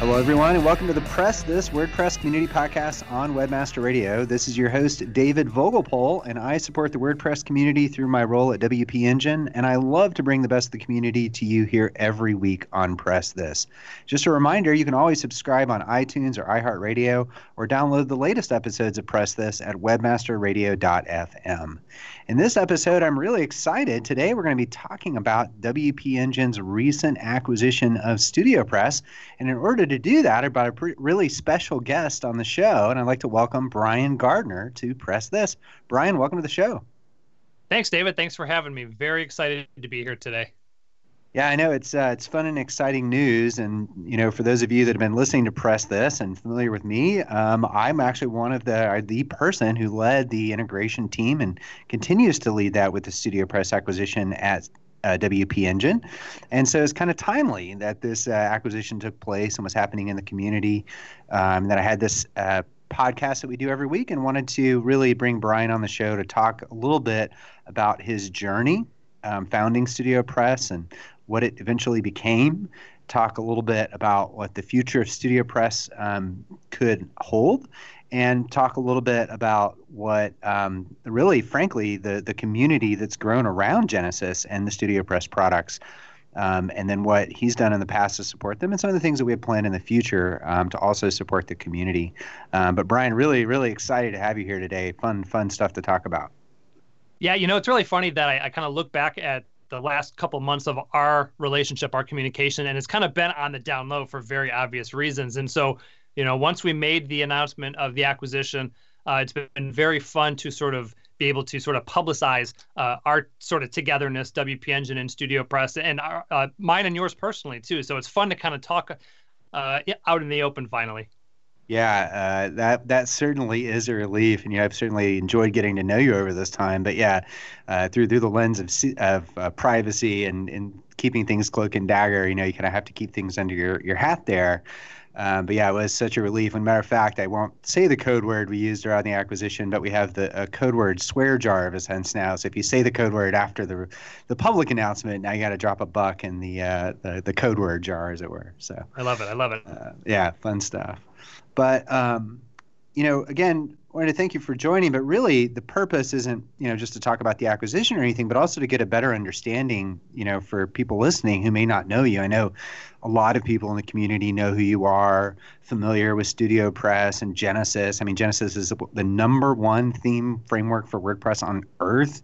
Hello, everyone, and welcome to the Press This WordPress Community Podcast on Webmaster Radio. This is your host, David Vogelpohl, and I support the WordPress community through my role at WP Engine, and I love to bring the best of the community to you here every week on Press This. Just a reminder, you can always subscribe on iTunes or iHeartRadio, or download the latest episodes of Press This at webmasterradio.fm. In this episode, I'm really excited. Today, we're going to be talking about WP Engine's recent acquisition of StudioPress. And in order to do that, I brought a pre- really special guest on the show, and I'd like to welcome Brian Gardner to Press This. Brian, welcome to the show. Thanks, David. Thanks for having me. Very excited to be here today. Yeah, I know. It's uh, it's fun and exciting news, and you know, for those of you that have been listening to Press This and familiar with me, um, I'm actually one of the the person who led the integration team and continues to lead that with the Studio Press acquisition at uh, WP Engine, and so it's kind of timely that this uh, acquisition took place and was happening in the community. Um, that I had this uh, podcast that we do every week, and wanted to really bring Brian on the show to talk a little bit about his journey um, founding StudioPress and what it eventually became, talk a little bit about what the future of StudioPress um, could hold, and talk a little bit about what um, really, frankly, the, the community that's grown around Genesis and the StudioPress products. Um, and then what he's done in the past to support them, and some of the things that we have planned in the future um, to also support the community. Um, but Brian, really, really excited to have you here today. Fun, fun stuff to talk about. Yeah, you know, it's really funny that I, I kind of look back at the last couple months of our relationship, our communication, and it's kind of been on the down low for very obvious reasons. And so, you know, once we made the announcement of the acquisition, uh, it's been very fun to sort of be able to sort of publicize uh, our sort of togetherness, WP Engine and StudioPress, and our, uh, mine and yours personally too. So it's fun to kind of talk uh, out in the open finally. Yeah, uh, that that certainly is a relief, and you know, I've certainly enjoyed getting to know you over this time. But yeah, uh, through through the lens of of uh, privacy and and keeping things cloak and dagger, you know, you kind of have to keep things under your your hat there. Um, but yeah, it was such a relief. And matter of fact, I won't say the code word we used around the acquisition, but we have the code word swear jar of a sense now. So if you say the code word after the the public announcement, now you got to drop a buck in the, uh, the the code word jar, as it were. So I love it. I love it. Uh, yeah, fun stuff. But um, you know, again, I wanted to thank you for joining. But really, the purpose isn't you know just to talk about the acquisition or anything, but also to get a better understanding. You know, for people listening who may not know you, I know a lot of people in the community know who you are, familiar with StudioPress and Genesis. I mean, Genesis is the number one theme framework for WordPress on earth.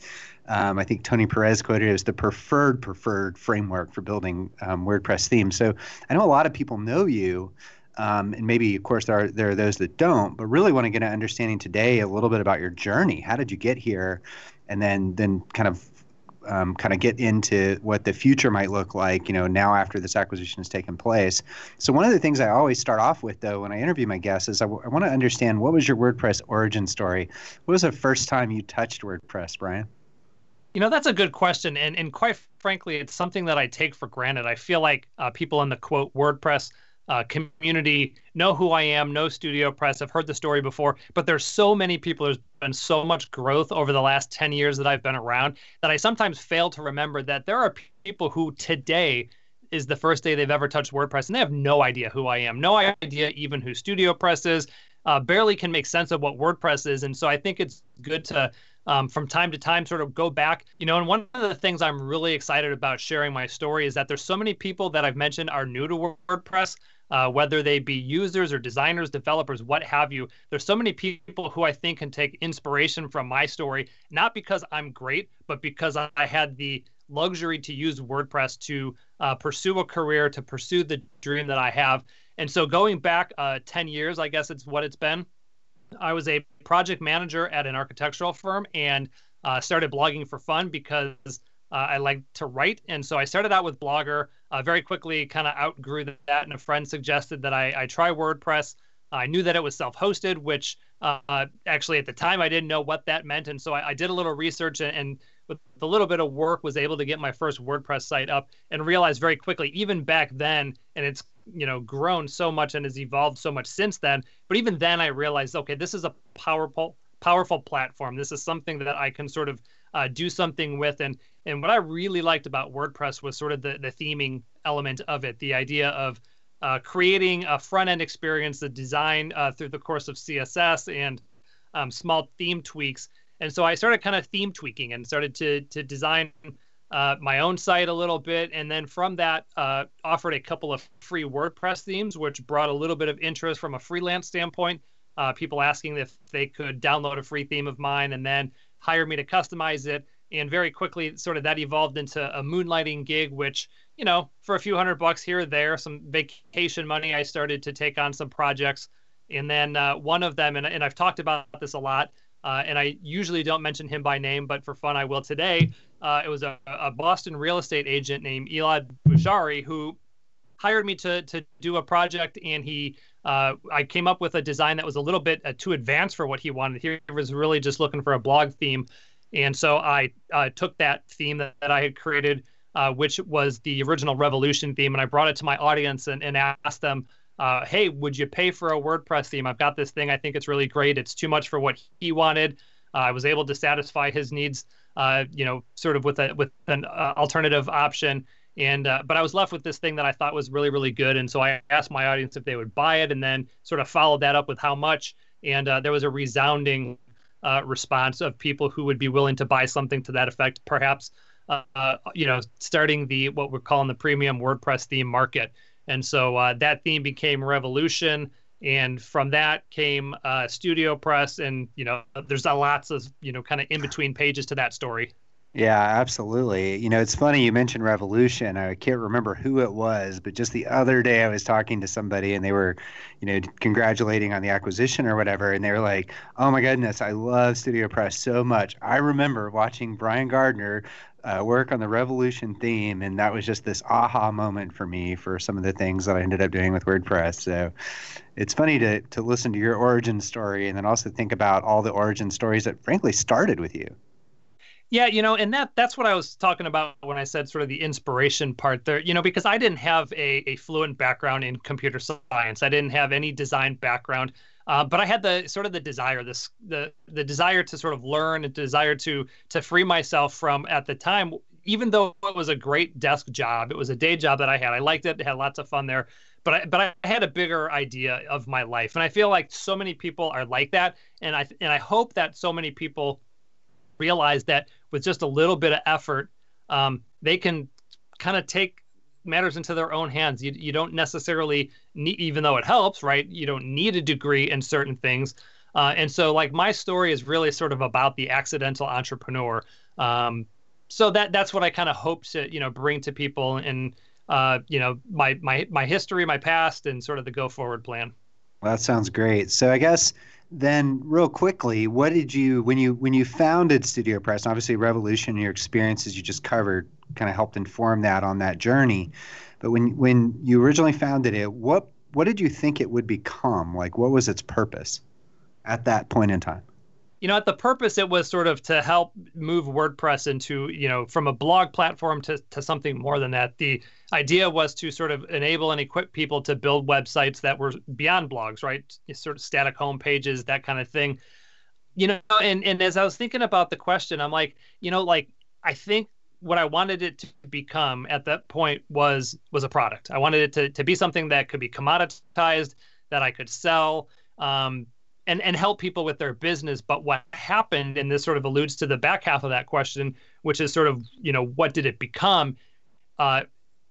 Um, I think Tony Perez quoted it as the preferred preferred framework for building um, WordPress themes. So I know a lot of people know you, um, and maybe, of course, there are there are those that don't, but really want to get an understanding today a little bit about your journey. How did you get here, and then then kind of um, kind of get into what the future might look like, you know, now after this acquisition has taken place. So one of the things I always start off with, though, when I interview my guests, is I, w- I want to understand what was your WordPress origin story. What was the first time you touched WordPress, Brian? You know, that's a good question, and and quite frankly, it's something that I take for granted. I feel like uh, people in the quote WordPress uh, community know who I am, know Studio Press, I've heard the story before, but there's so many people. There's been so much growth over the last 10 years that I've been around that I sometimes fail to remember that there are people who today is the first day they've ever touched WordPress and they have no idea who I am, no idea even who Studio Press is, uh, barely can make sense of what WordPress is. And so I think it's good to um, from time to time sort of go back you know and one of the things i'm really excited about sharing my story is that there's so many people that i've mentioned are new to wordpress uh, whether they be users or designers, developers, what have you. There's so many people who I think can take inspiration from my story, not because I'm great, but because I, had the luxury to use WordPress to uh, pursue a career, to pursue the dream that I have. And so going back uh, 10 years, I guess it's what it's been. I was a project manager at an architectural firm and uh, started blogging for fun because uh, I like to write. And so I started out with Blogger uh, very quickly kind of outgrew that, and a friend suggested that I, I try WordPress. I knew that it was self-hosted, which uh, actually at the time I didn't know what that meant, and so I, I did a little research and, and, with a little bit of work was able to get my first WordPress site up and realized very quickly, even back then, and it's you know grown so much and has evolved so much since then. But even then, I realized, okay, this is a powerful powerful platform. This is something that I can sort of uh, do something with. And and what I really liked about WordPress was sort of the the theming element of it, the idea of uh, creating a front end experience, the design uh, through the course of CSS and um, small theme tweaks. And so I started kind of theme tweaking and started to to design uh, my own site a little bit, and then from that uh, offered a couple of free WordPress themes, which brought a little bit of interest from a freelance standpoint. Uh, people asking if they could download a free theme of mine, and then hire me to customize it. And very quickly, sort of that evolved into a moonlighting gig, which, you know, for a few hundred bucks here or there, some vacation money, I started to take on some projects. And then uh, one of them, and, and I've talked about this a lot, uh, and I usually don't mention him by name, but for fun, I will today. Uh, it was a, a, Boston real estate agent named Elad Bujari who hired me to to do a project, and he uh, I came up with a design that was a little bit uh, too advanced for what he wanted. He was really just looking for a blog theme. And so I uh, took that theme that, that I had created, uh, which was the original Revolution theme, and I brought it to my audience and, and asked them, uh, hey, would you pay for a WordPress theme? I've got this thing. I think it's really great. It's too much for what he wanted. Uh, I was able to satisfy his needs, you know, sort of with a with an alternative option and uh, but I was left with this thing that I thought was really really good, and so I asked my audience if they would buy it, and then sort of followed that up with how much, and uh, there was a resounding uh, response of people who would be willing to buy something to that effect, perhaps uh, uh, you know starting the what we're calling the premium WordPress theme market, and so uh, that theme became Revolution. And from that came Studio Press, and you know, there's lots of you know, kind of in between pages to that story. Yeah, absolutely. You know, it's funny you mentioned Revolution. I can't remember who it was, but just the other day I was talking to somebody and they were, you know, congratulating on the acquisition or whatever. And they were like, oh my goodness, I love Studio Press so much. I remember watching Brian Gardner uh, work on the Revolution theme, and that was just this aha moment for me for some of the things that I ended up doing with WordPress. So it's funny to, to listen to your origin story and then also think about all the origin stories that frankly started with you. Yeah, you know, and that that's what I was talking about when I said sort of the inspiration part there, you know, because I didn't have a, a fluent background in computer science. I didn't have any design background. Uh, but I had the sort of the desire, this the the desire to sort of learn, and desire to to free myself from at the time, even though it was a great desk job, it was a day job that I had. I liked it, had lots of fun there. But I, but I had a bigger idea of my life, and I feel like so many people are like that, and I and I hope that so many people realize that with just a little bit of effort, um, they can kind of take matters into their own hands. You, you don't necessarily need, even though it helps, right? You don't need a degree in certain things. Uh, and so, like, my story is really sort of about the accidental entrepreneur. Um, so that that's what I kind of hope to, you know, bring to people and, uh, you know, my my my history, my past, and sort of the go forward plan. Well, that sounds great. So I guess then real quickly, what did you when you when you founded Studio Press? Obviously, Revolution, your experiences you just covered, kind of helped inform that on that journey. But when when you originally founded it, what what did you think it would become? Like, what was its purpose at that point in time? You know, at the purpose, it was sort of to help move WordPress into, you know, from a blog platform to, to something more than that. The idea was to sort of enable and equip people to build websites that were beyond blogs, right? Sort of static home pages, that kind of thing. You know, and, and as I was thinking about the question, I'm like, you know, like, I think what I wanted it to become at that point was was a product. I wanted it to, to be something that could be commoditized, that I could sell, um, and and help people with their business. But what happened and this sort of alludes to the back half of that question which is sort of you know what did it become? Uh,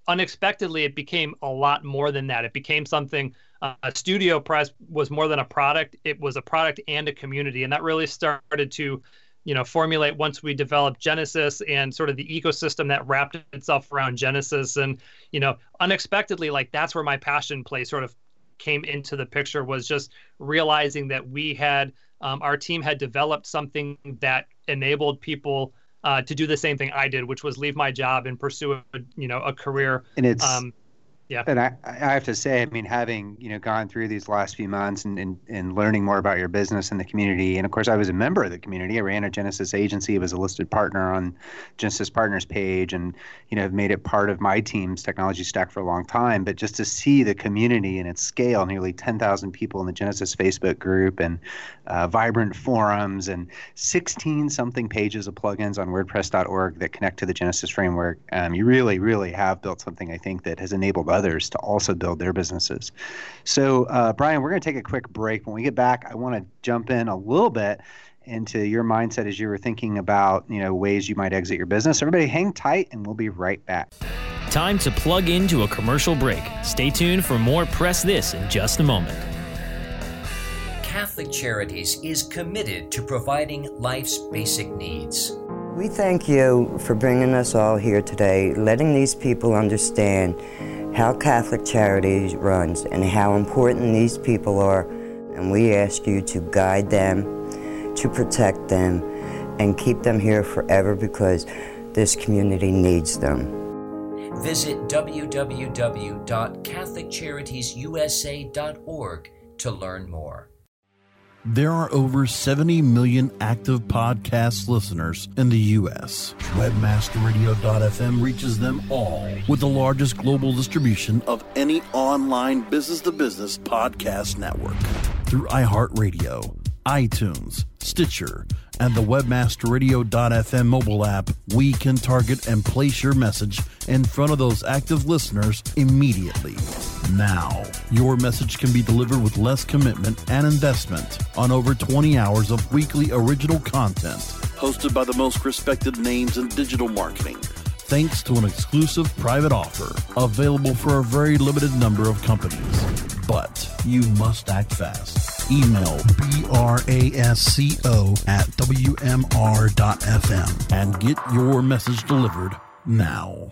unexpectedly it became a lot more than that. It became something uh, a studio press was more than a product. It was a product and a community. And that really started to you know formulate once we developed genesis and sort of the ecosystem that wrapped itself around genesis. And you know unexpectedly like that's where my passion play sort of came into the picture was just realizing that we had um, our team had developed something that enabled people uh, to do the same thing I did, which was leave my job and pursue a, you know a career. And it's um, yeah. And I, I have to say, I mean, having, you know, gone through these last few months and, and, and learning more about your business and the community, and of course, I was a member of the community. I ran a Genesis agency, was a listed partner on Genesis Partners page, and, you know, have made it part of my team's technology stack for a long time. But just to see the community and its scale, nearly 10,000 people in the Genesis Facebook group and uh, vibrant forums and 16 something pages of plugins on WordPress.org that connect to the Genesis framework, um, you really, really have built something, I think, that has enabled others to also build their businesses. So, uh, Brian, we're going to take a quick break. When we get back, I want to jump in a little bit into your mindset as you were thinking about you know ways you might exit your business. Everybody, hang tight, and we'll be right back. Time to plug into a commercial break. Stay tuned for more Press This in just a moment. Catholic Charities is committed to providing life's basic needs. We thank you for bringing us all here today, letting these people understand how Catholic Charities runs and how important these people are. And we ask you to guide them, to protect them, and keep them here forever because this community needs them. Visit www.catholiccharitiesusa.org to learn more. There are over 70 million active podcast listeners in the U.S. Webmasterradio.fm reaches them all with the largest global distribution of any online business to business podcast network. Through iHeartRadio, iTunes, Stitcher, and the webmasterradio.fm mobile app, we can target and place your message in front of those active listeners immediately. Now, your message can be delivered with less commitment and investment on over 20 hours of weekly original content hosted by the most respected names in digital marketing. Thanks to an exclusive private offer available for a very limited number of companies. But you must act fast email brasco at wmr.fm and get your message delivered now.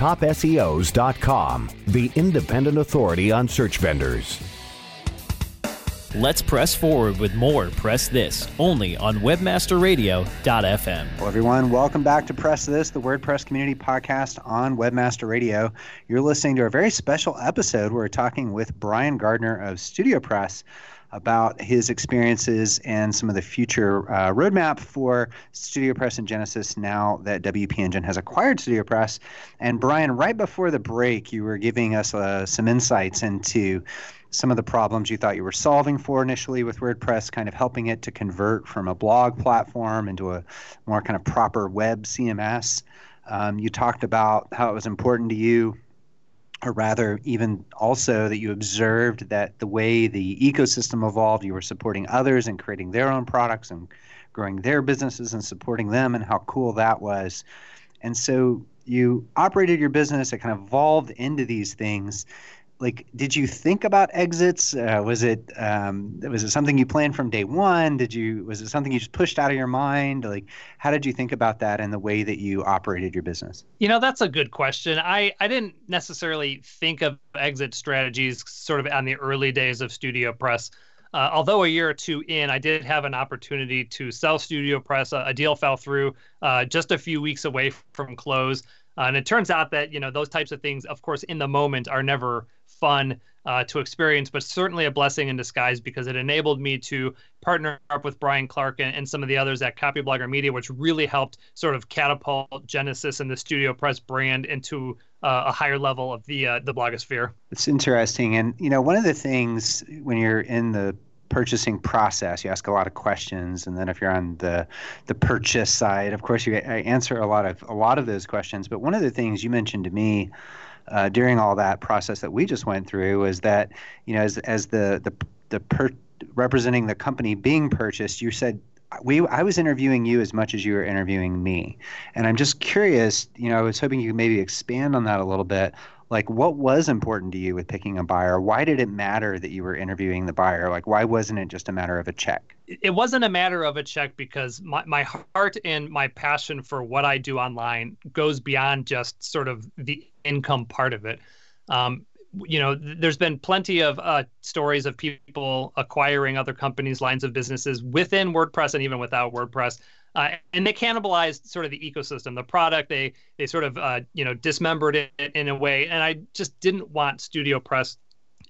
TopSEOs.com, the independent authority on search vendors. Let's press forward with more Press This, only on WebmasterRadio.fm. Hello, everyone. Welcome back to Press This, the WordPress community podcast on Webmaster Radio. You're listening to a very special episode. Where we're talking with Brian Gardner of Studio Press about his experiences and some of the future uh, roadmap for Studio Press and Genesis now that WP Engine has acquired Studio Press. And Brian, right before the break, you were giving us uh, some insights into some of the problems you thought you were solving for initially with WordPress, kind of helping it to convert from a blog platform into a more kind of proper web CMS. Um, you talked about how it was important to you or rather, even also that you observed that the way the ecosystem evolved, you were supporting others and creating their own products and growing their businesses and supporting them, and how cool that was. And so you operated your business, it kind of evolved into these things like did you think about exits? Uh, was it um, was it something you planned from day one? Did you was it something you just pushed out of your mind? Like how did you think about that and the way that you operated your business? You know that's a good question. I i didn't necessarily think of exit strategies sort of on the early days of studio press. Uh, although a year or two in, I did have an opportunity to sell Studio Press. A, a deal fell through uh, just a few weeks away from close. Uh, and it turns out that, you know, those types of things, of course, in the moment are never fun uh, to experience, but certainly a blessing in disguise because it enabled me to partner up with Brian Clark and, and some of the others at Copyblogger Media, which really helped sort of catapult Genesis and the Studio Press brand into uh, a higher level of the uh, the blogosphere. It's interesting, and you know, one of the things when you're in the purchasing process. You ask a lot of questions, and then if you're on the the purchase side, of course, you answer a lot of a lot of those questions. But one of the things you mentioned to me uh, during all that process that we just went through is that you know as as the the the per, representing the company being purchased, you said we I was interviewing you as much as you were interviewing me, and I'm just curious. You know, I was hoping you could maybe expand on that a little bit. Like, what was important to you with picking a buyer? Why did it matter that you were interviewing the buyer? Like, why wasn't it just a matter of a check? It wasn't a matter of a check because my, my heart and my passion for what I do online goes beyond just sort of the income part of it. Um, you know, there's been plenty of uh, stories of people acquiring other companies' lines of businesses within WordPress and even without WordPress. Uh, and they cannibalized sort of the ecosystem, the product. They they sort of uh, you know dismembered it in a way, and I just didn't want Studio Press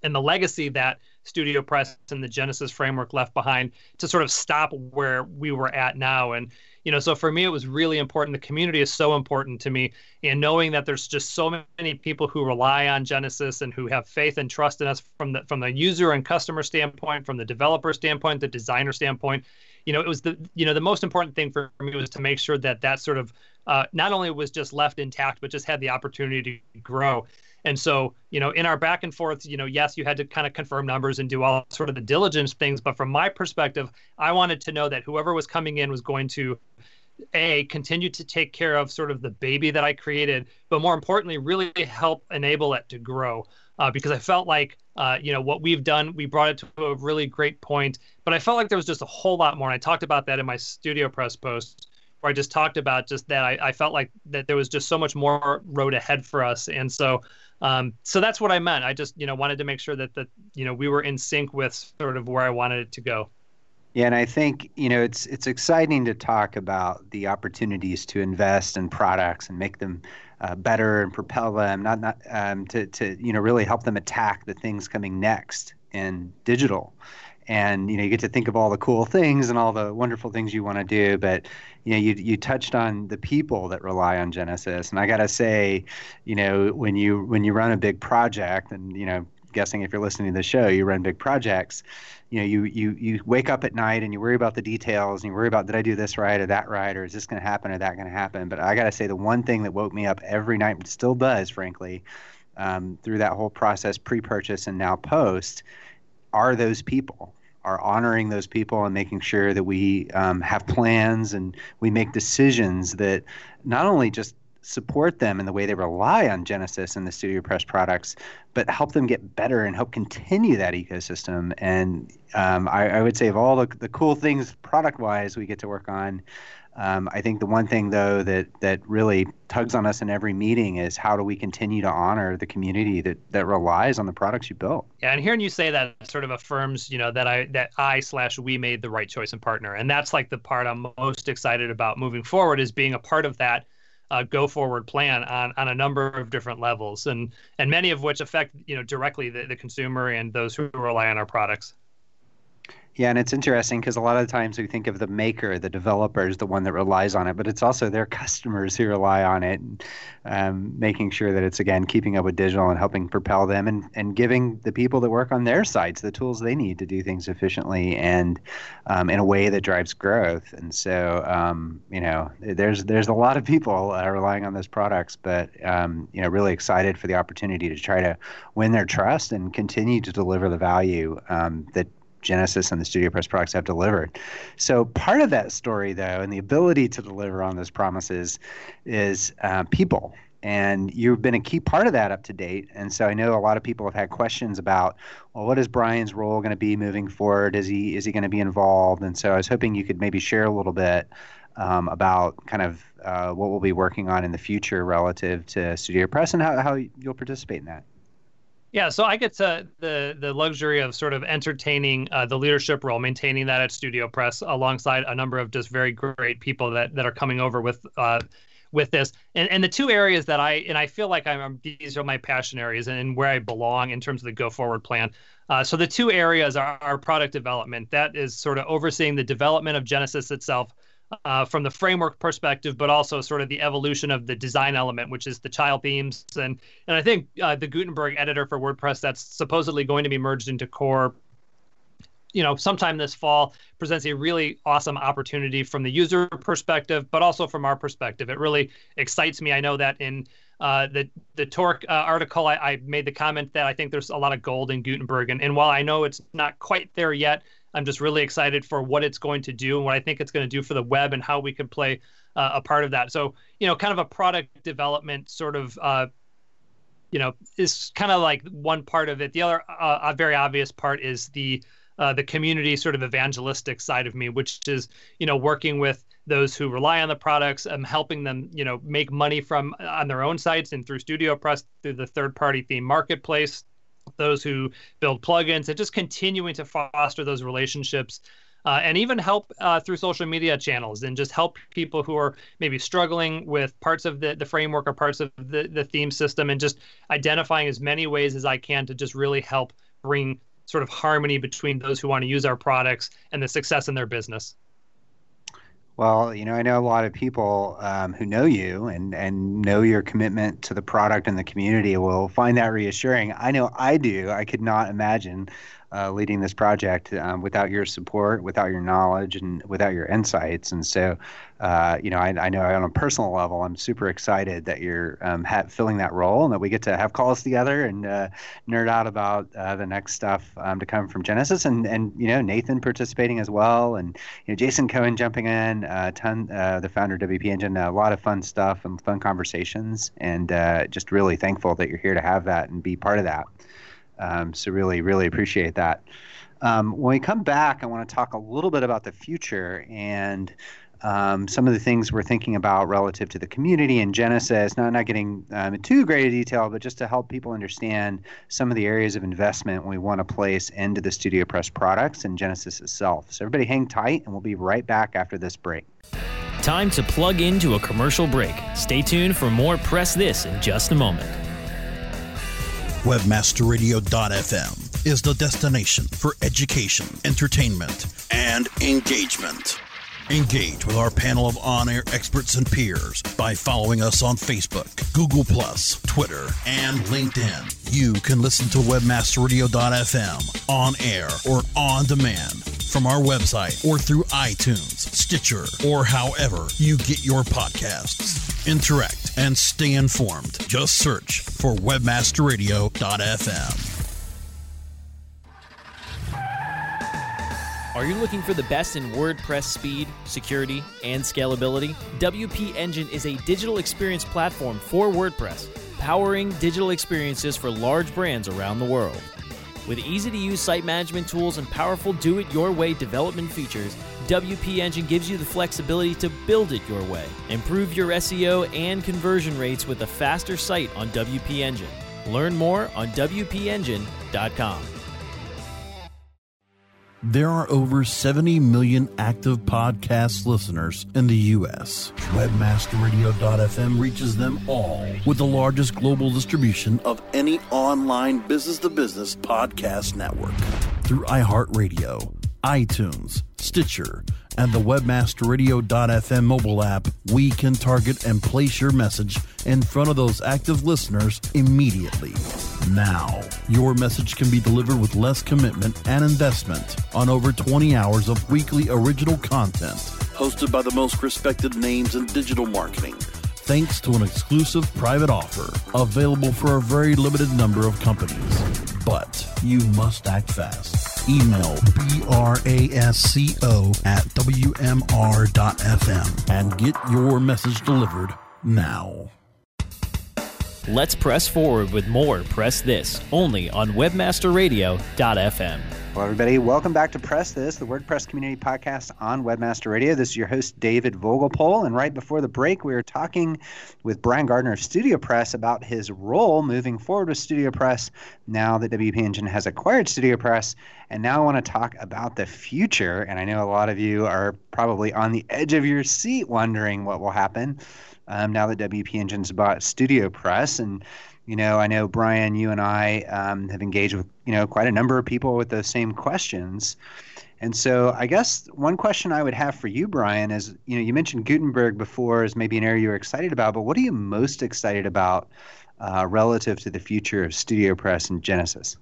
and the legacy that Studio Press and the Genesis framework left behind to sort of stop where we were at now. And you know, so for me, it was really important. The community is so important to me, and knowing that there's just so many people who rely on Genesis and who have faith and trust in us from the from the user and customer standpoint, from the developer standpoint, the designer standpoint. You know, it was the you know the most important thing for me was to make sure that that sort of uh, not only was just left intact, but just had the opportunity to grow. And so, you know, in our back and forth, you know, yes, you had to kind of confirm numbers and do all sort of the diligence things. But from my perspective, I wanted to know that whoever was coming in was going to a continue to take care of sort of the baby that I created, but more importantly, really help enable it to grow. Uh, because I felt like, uh, you know, what we've done, we brought it to a really great point. But I felt like there was just a whole lot more. And I talked about that in my studio press post, where I just talked about just that. I, I felt like that there was just so much more road ahead for us. And so, um, so that's what I meant. I just, you know, wanted to make sure that that, you know, we were in sync with sort of where I wanted it to go. Yeah, and I think you know it's it's exciting to talk about the opportunities to invest in products and make them uh, better and propel them, not not um, to to you know really help them attack the things coming next in digital. And you know you get to think of all the cool things and all the wonderful things you want to do, but you know you you touched on the people that rely on Genesis, and I gotta say, you know when you when you run a big project, and you know guessing if you're listening to the show, you run big projects you know you you you wake up at night and you worry about the details and you worry about did I do this right or that right or is this going to happen or that going to happen? But I got to say the one thing that woke me up every night and still does frankly um, through that whole process pre-purchase and now post are those people are honoring those people and making sure that we um, have plans and we make decisions that not only just support them in the way they rely on Genesis and the Studio Press products, but help them get better and help continue that ecosystem. And um, I, I, would say of all the, the cool things product wise we get to work on, um, I think the one thing though that that really tugs on us in every meeting is how do we continue to honor the community that that relies on the products you built. Yeah, and hearing you say that sort of affirms, you know, that I that I slash we made the right choice and partner, and that's like the part I'm most excited about moving forward is being a part of that uh, go forward plan on on a number of different levels, and and many of which affect you know directly the, the consumer and those who rely on our products. Yeah, and it's interesting because a lot of times we think of the maker, the developer, as the one that relies on it, but it's also their customers who rely on it, um, making sure that it's again keeping up with digital and helping propel them, and and giving the people that work on their sites the tools they need to do things efficiently and um, in a way that drives growth. And so, um, you know, there's there's a lot of people uh, relying on those products, but um, you know, really excited for the opportunity to try to win their trust and continue to deliver the value um, that Genesis and the Studio Press products have delivered. So part of that story, though, and the ability to deliver on those promises is uh, people. And you've been a key part of that up to date. And so I know a lot of people have had questions about, well, what is Brian's role going to be moving forward? Is he is he going to be involved? And so I was hoping you could maybe share a little bit um, about kind of uh, what we'll be working on in the future relative to Studio Press and how, how you'll participate in that. Yeah, so I get to the the luxury of sort of entertaining uh, the leadership role, maintaining that at Studio Press alongside a number of just very great people that that are coming over with uh, with this. And and the two areas that I and I feel like I'm these are my passion areas and where I belong in terms of the go forward plan. Uh, so the two areas are, are product development. That is sort of overseeing the development of Genesis itself uh, from the framework perspective, but also sort of the evolution of the design element, which is the child themes. And and I think uh, the Gutenberg editor for WordPress that's supposedly going to be merged into core, you know, sometime this fall presents a really awesome opportunity from the user perspective, but also from our perspective. It really excites me. I know that in uh, the the Torque uh, article, I, I, made the comment that I think there's a lot of gold in Gutenberg, and, and while I know it's not quite there yet, I'm just really excited for what it's going to do and what I think it's going to do for the web and how we can play uh, a part of that. So, you know, kind of a product development sort of, uh, you know, is kind of like one part of it. The other, uh, a very obvious part is the uh, the community sort of evangelistic side of me, which is you know working with those who rely on the products, and helping them you know make money from on their own sites and through Studio Press through the third party theme marketplace those who build plugins, and just continuing to foster those relationships. Uh, and even help uh, through social media channels and just help people who are maybe struggling with parts of the, the framework or parts of the, the theme system and just identifying as many ways as I can to just really help bring sort of harmony between those who want to use our products and the success in their business. Well, you know, I know a lot of people um, who know you and, and know your commitment to the product and the community will find that reassuring. I know I do. I could not imagine uh, leading this project um, without your support, without your knowledge, and without your insights. And so, uh, you know, I, I, know on a personal level, I'm super excited that you're um, ha- filling that role and that we get to have calls together and uh, nerd out about uh, the next stuff um, to come from Genesis, and and you know Nathan participating as well, and you know Jason Cohen jumping in, uh, ton uh, the founder of WP Engine, a lot of fun stuff and fun conversations, and just really thankful that you're here to have that and be part of that. Um, so really, really appreciate that. Um, when we come back, I want to talk a little bit about the future and um, some of the things we're thinking about relative to the community and Genesis. Not not getting um, too great a detail, but just to help people understand some of the areas of investment we want to place into the Studio Press products and Genesis itself. So everybody, hang tight, and we'll be right back after this break. Time to plug into a commercial break. Stay tuned for more Press This in just a moment. Webmasterradio.fm is the destination for education, entertainment, and engagement. Engage with our panel of on air experts and peers by following us on Facebook, Google, Twitter, and LinkedIn. You can listen to Webmasterradio.fm on air or on demand from our website or through iTunes, Stitcher, or however you get your podcasts. Interact and stay informed. Just search for webmasterradio.fm. Are you looking for the best in WordPress speed, security, and scalability? WP Engine is a digital experience platform for WordPress, powering digital experiences for large brands around the world. With easy to use site management tools and powerful do it your way development features, WP Engine gives you the flexibility to build it your way. Improve your SEO and conversion rates with a faster site on WP Engine. Learn more on WPEngine.com. There are over 70 million active podcast listeners in the U.S. Webmasterradio.fm reaches them all with the largest global distribution of any online business to business podcast network through iHeartRadio iTunes, Stitcher, and the webmasterradio.fm mobile app, we can target and place your message in front of those active listeners immediately. Now, your message can be delivered with less commitment and investment on over 20 hours of weekly original content hosted by the most respected names in digital marketing thanks to an exclusive private offer available for a very limited number of companies. But you must act fast. Email brasco at wmr.fm and get your message delivered now. Let's press forward with more Press This only on webmasterradio.fm. Well, everybody, welcome back to Press This, the WordPress community podcast on Webmaster Radio. This is your host, David Vogelpohl. And right before the break, we were talking with Brian Gardner of StudioPress about his role moving forward with StudioPress now that WP Engine has acquired StudioPress. And now I want to talk about the future. And I know a lot of you are probably on the edge of your seat wondering what will happen um, now that WP Engine's bought StudioPress. And you know, I know Brian, you and I um, have engaged with you know quite a number of people with those same questions. And so, I guess one question I would have for you, Brian, is you know you mentioned Gutenberg before as maybe an area you're excited about, but what are you most excited about uh, relative to the future of StudioPress and Genesis?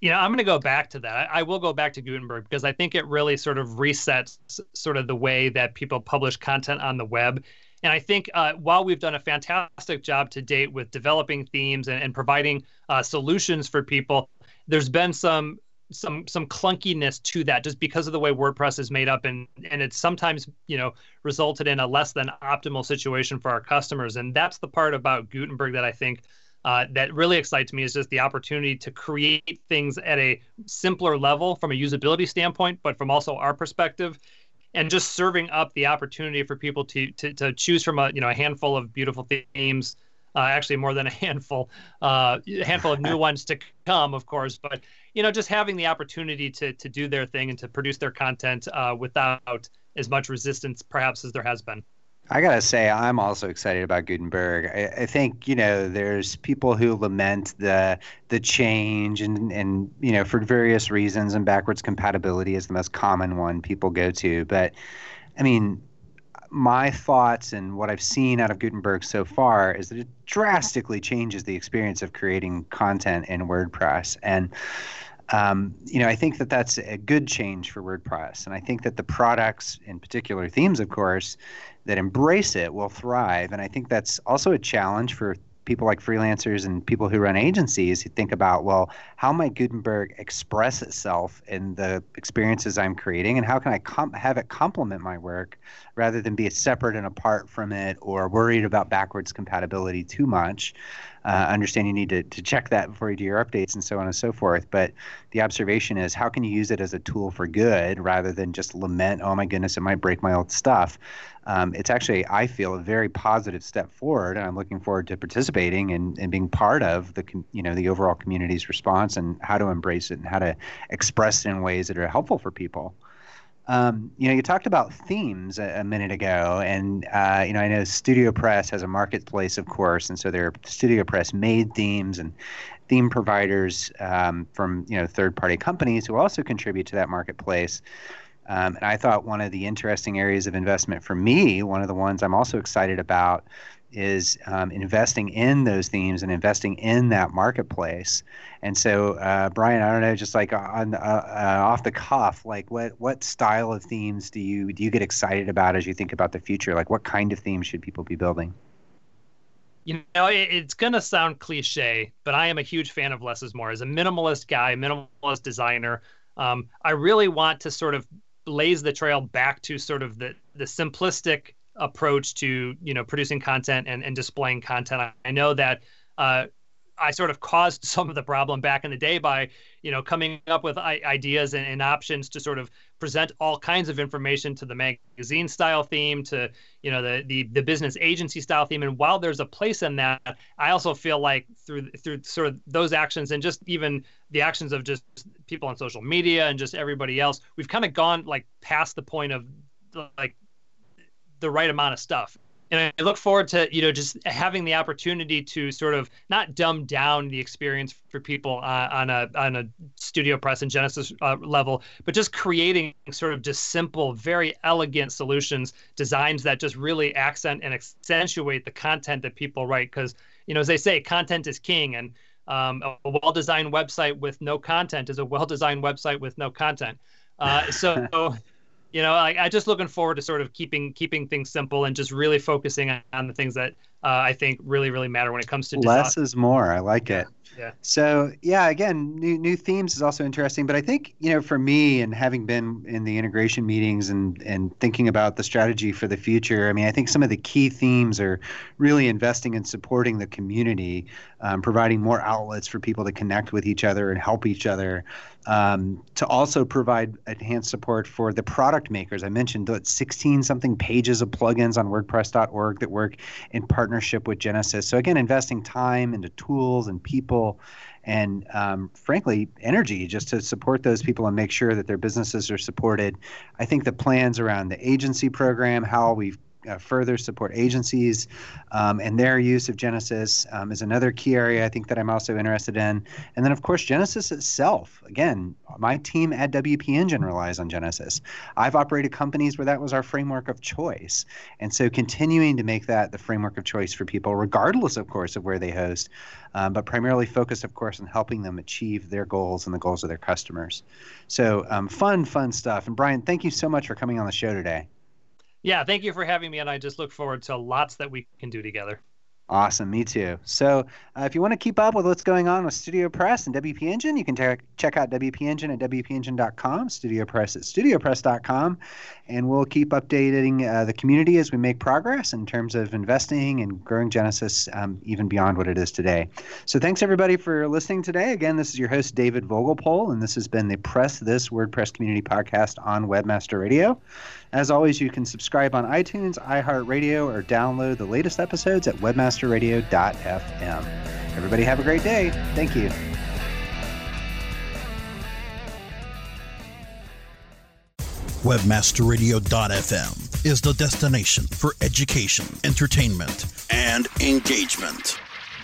you know, I'm going to go back to that. I will go back to Gutenberg because I think it really sort of resets sort of the way that people publish content on the web. And I think uh, while we've done a fantastic job to date with developing themes and, and providing uh, solutions for people, there's been some some some clunkiness to that just because of the way WordPress is made up and and it's sometimes you know resulted in a less than optimal situation for our customers. And that's the part about Gutenberg that I think uh, that really excites me is just the opportunity to create things at a simpler level from a usability standpoint but from also our perspective and just serving up the opportunity for people to to, to choose from a you know a handful of beautiful themes uh, actually more than a handful uh, a handful of new ones to come of course. But you know just having the opportunity to to do their thing and to produce their content uh, without as much resistance perhaps as there has been I gotta say, I'm also excited about Gutenberg. I, I, think you know there's people who lament the the change and and you know for various reasons, and backwards compatibility is the most common one people go to. But I mean, my thoughts and what I've seen out of Gutenberg so far is that it drastically changes the experience of creating content in WordPress and. Um, you know, I think that that's a good change for WordPress, and I think that the products, in particular themes, of course, that embrace it will thrive. And I think that's also a challenge for people like freelancers and people who run agencies who think about, well, how might Gutenberg express itself in the experiences I'm creating, and how can I com- have it complement my work rather than be separate and apart from it or worried about backwards compatibility too much? Uh, understand you need to, to check that before you do your updates and so on and so forth. But the observation is how can you use it as a tool for good rather than just lament, oh my goodness, it might break my old stuff. Um, it's actually, I feel, a very positive step forward, and I'm looking forward to participating and, and being part of the you know the overall community's response and how to embrace it and how to express it in ways that are helpful for people. Um, you know, you talked about themes a, a minute ago, and uh, you know, I know StudioPress has a marketplace, of course, and so there are StudioPress made themes and theme providers um, from you know third-party companies who also contribute to that marketplace. Um, and I thought one of the interesting areas of investment for me, one of the ones I'm also excited about, is um, investing in those themes and investing in that marketplace. And so, uh, Brian, I don't know, just like on uh, uh, off the cuff, like what what style of themes do you do you get excited about as you think about the future? Like, what kind of themes should people be building? You know, it's gonna sound cliche, but I am a huge fan of less is more. As a minimalist guy, minimalist designer, um, I really want to sort of blaze the trail back to sort of the the simplistic approach to you know producing content and, and displaying content. I, I know that uh, I sort of caused some of the problem back in the day by you know coming up with ideas and, and, options to sort of present all kinds of information to the magazine style theme to you know the, the the business agency style theme and while there's a place in that i also feel like through through sort of those actions and just even the actions of just people on social media and just everybody else we've kind of gone like past the point of like the right amount of stuff and I look forward to you know just having the opportunity to sort of not dumb down the experience for people uh, on a on a Studio Press and Genesis uh, level, but just creating sort of just simple, very elegant solutions, designs that just really accent and accentuate the content that people write. Because you know, as they say, content is king, and um, a well-designed website with no content is a well-designed website with no content. Uh, so you know, I, I just looking forward to sort of keeping keeping things simple and just really focusing on the things that uh, I think really really matter when it comes to design. less is more. I like it. Yeah. So yeah, again, new new themes is also interesting. But I think you know, for me, and having been in the integration meetings and and thinking about the strategy for the future, I mean, I think some of the key themes are really investing in supporting the community, um, providing more outlets for people to connect with each other and help each other. Um, to also provide enhanced support for the product makers. I mentioned the 16 something pages of plugins on WordPress.org that work in partnership with Genesis. So, again, investing time into tools and people and, um, frankly, energy just to support those people and make sure that their businesses are supported. I think the plans around the agency program, how we've uh, further support agencies um, and their use of Genesis um, is another key area I think that I'm also interested in. And then, of course, Genesis itself. Again, my team at WP Engine relies on Genesis. I've operated companies where that was our framework of choice. And so continuing to make that the framework of choice for people, regardless, of course, of where they host, um, but primarily focused, of course, on helping them achieve their goals and the goals of their customers. So um, fun, fun stuff. And Brian, thank you so much for coming on the show today. Yeah, thank you for having me, and I just look forward to lots that we can do together. Awesome, me too. So, uh, if you want to keep up with what's going on with Studio Press and WP Engine, you can te- check out WP Engine at WPEngine.com, Studio Press at StudioPress.com, and we'll keep updating uh, the community as we make progress in terms of investing and growing Genesis um, even beyond what it is today. So, thanks everybody for listening today. Again, this is your host, David Vogelpohl, and this has been the Press This WordPress Community Podcast on Webmaster Radio. As always, you can subscribe on iTunes, iHeartRadio, or download the latest episodes at webmasterradio.fm. Everybody have a great day. Thank you. Webmasterradio.fm is the destination for education, entertainment, and engagement.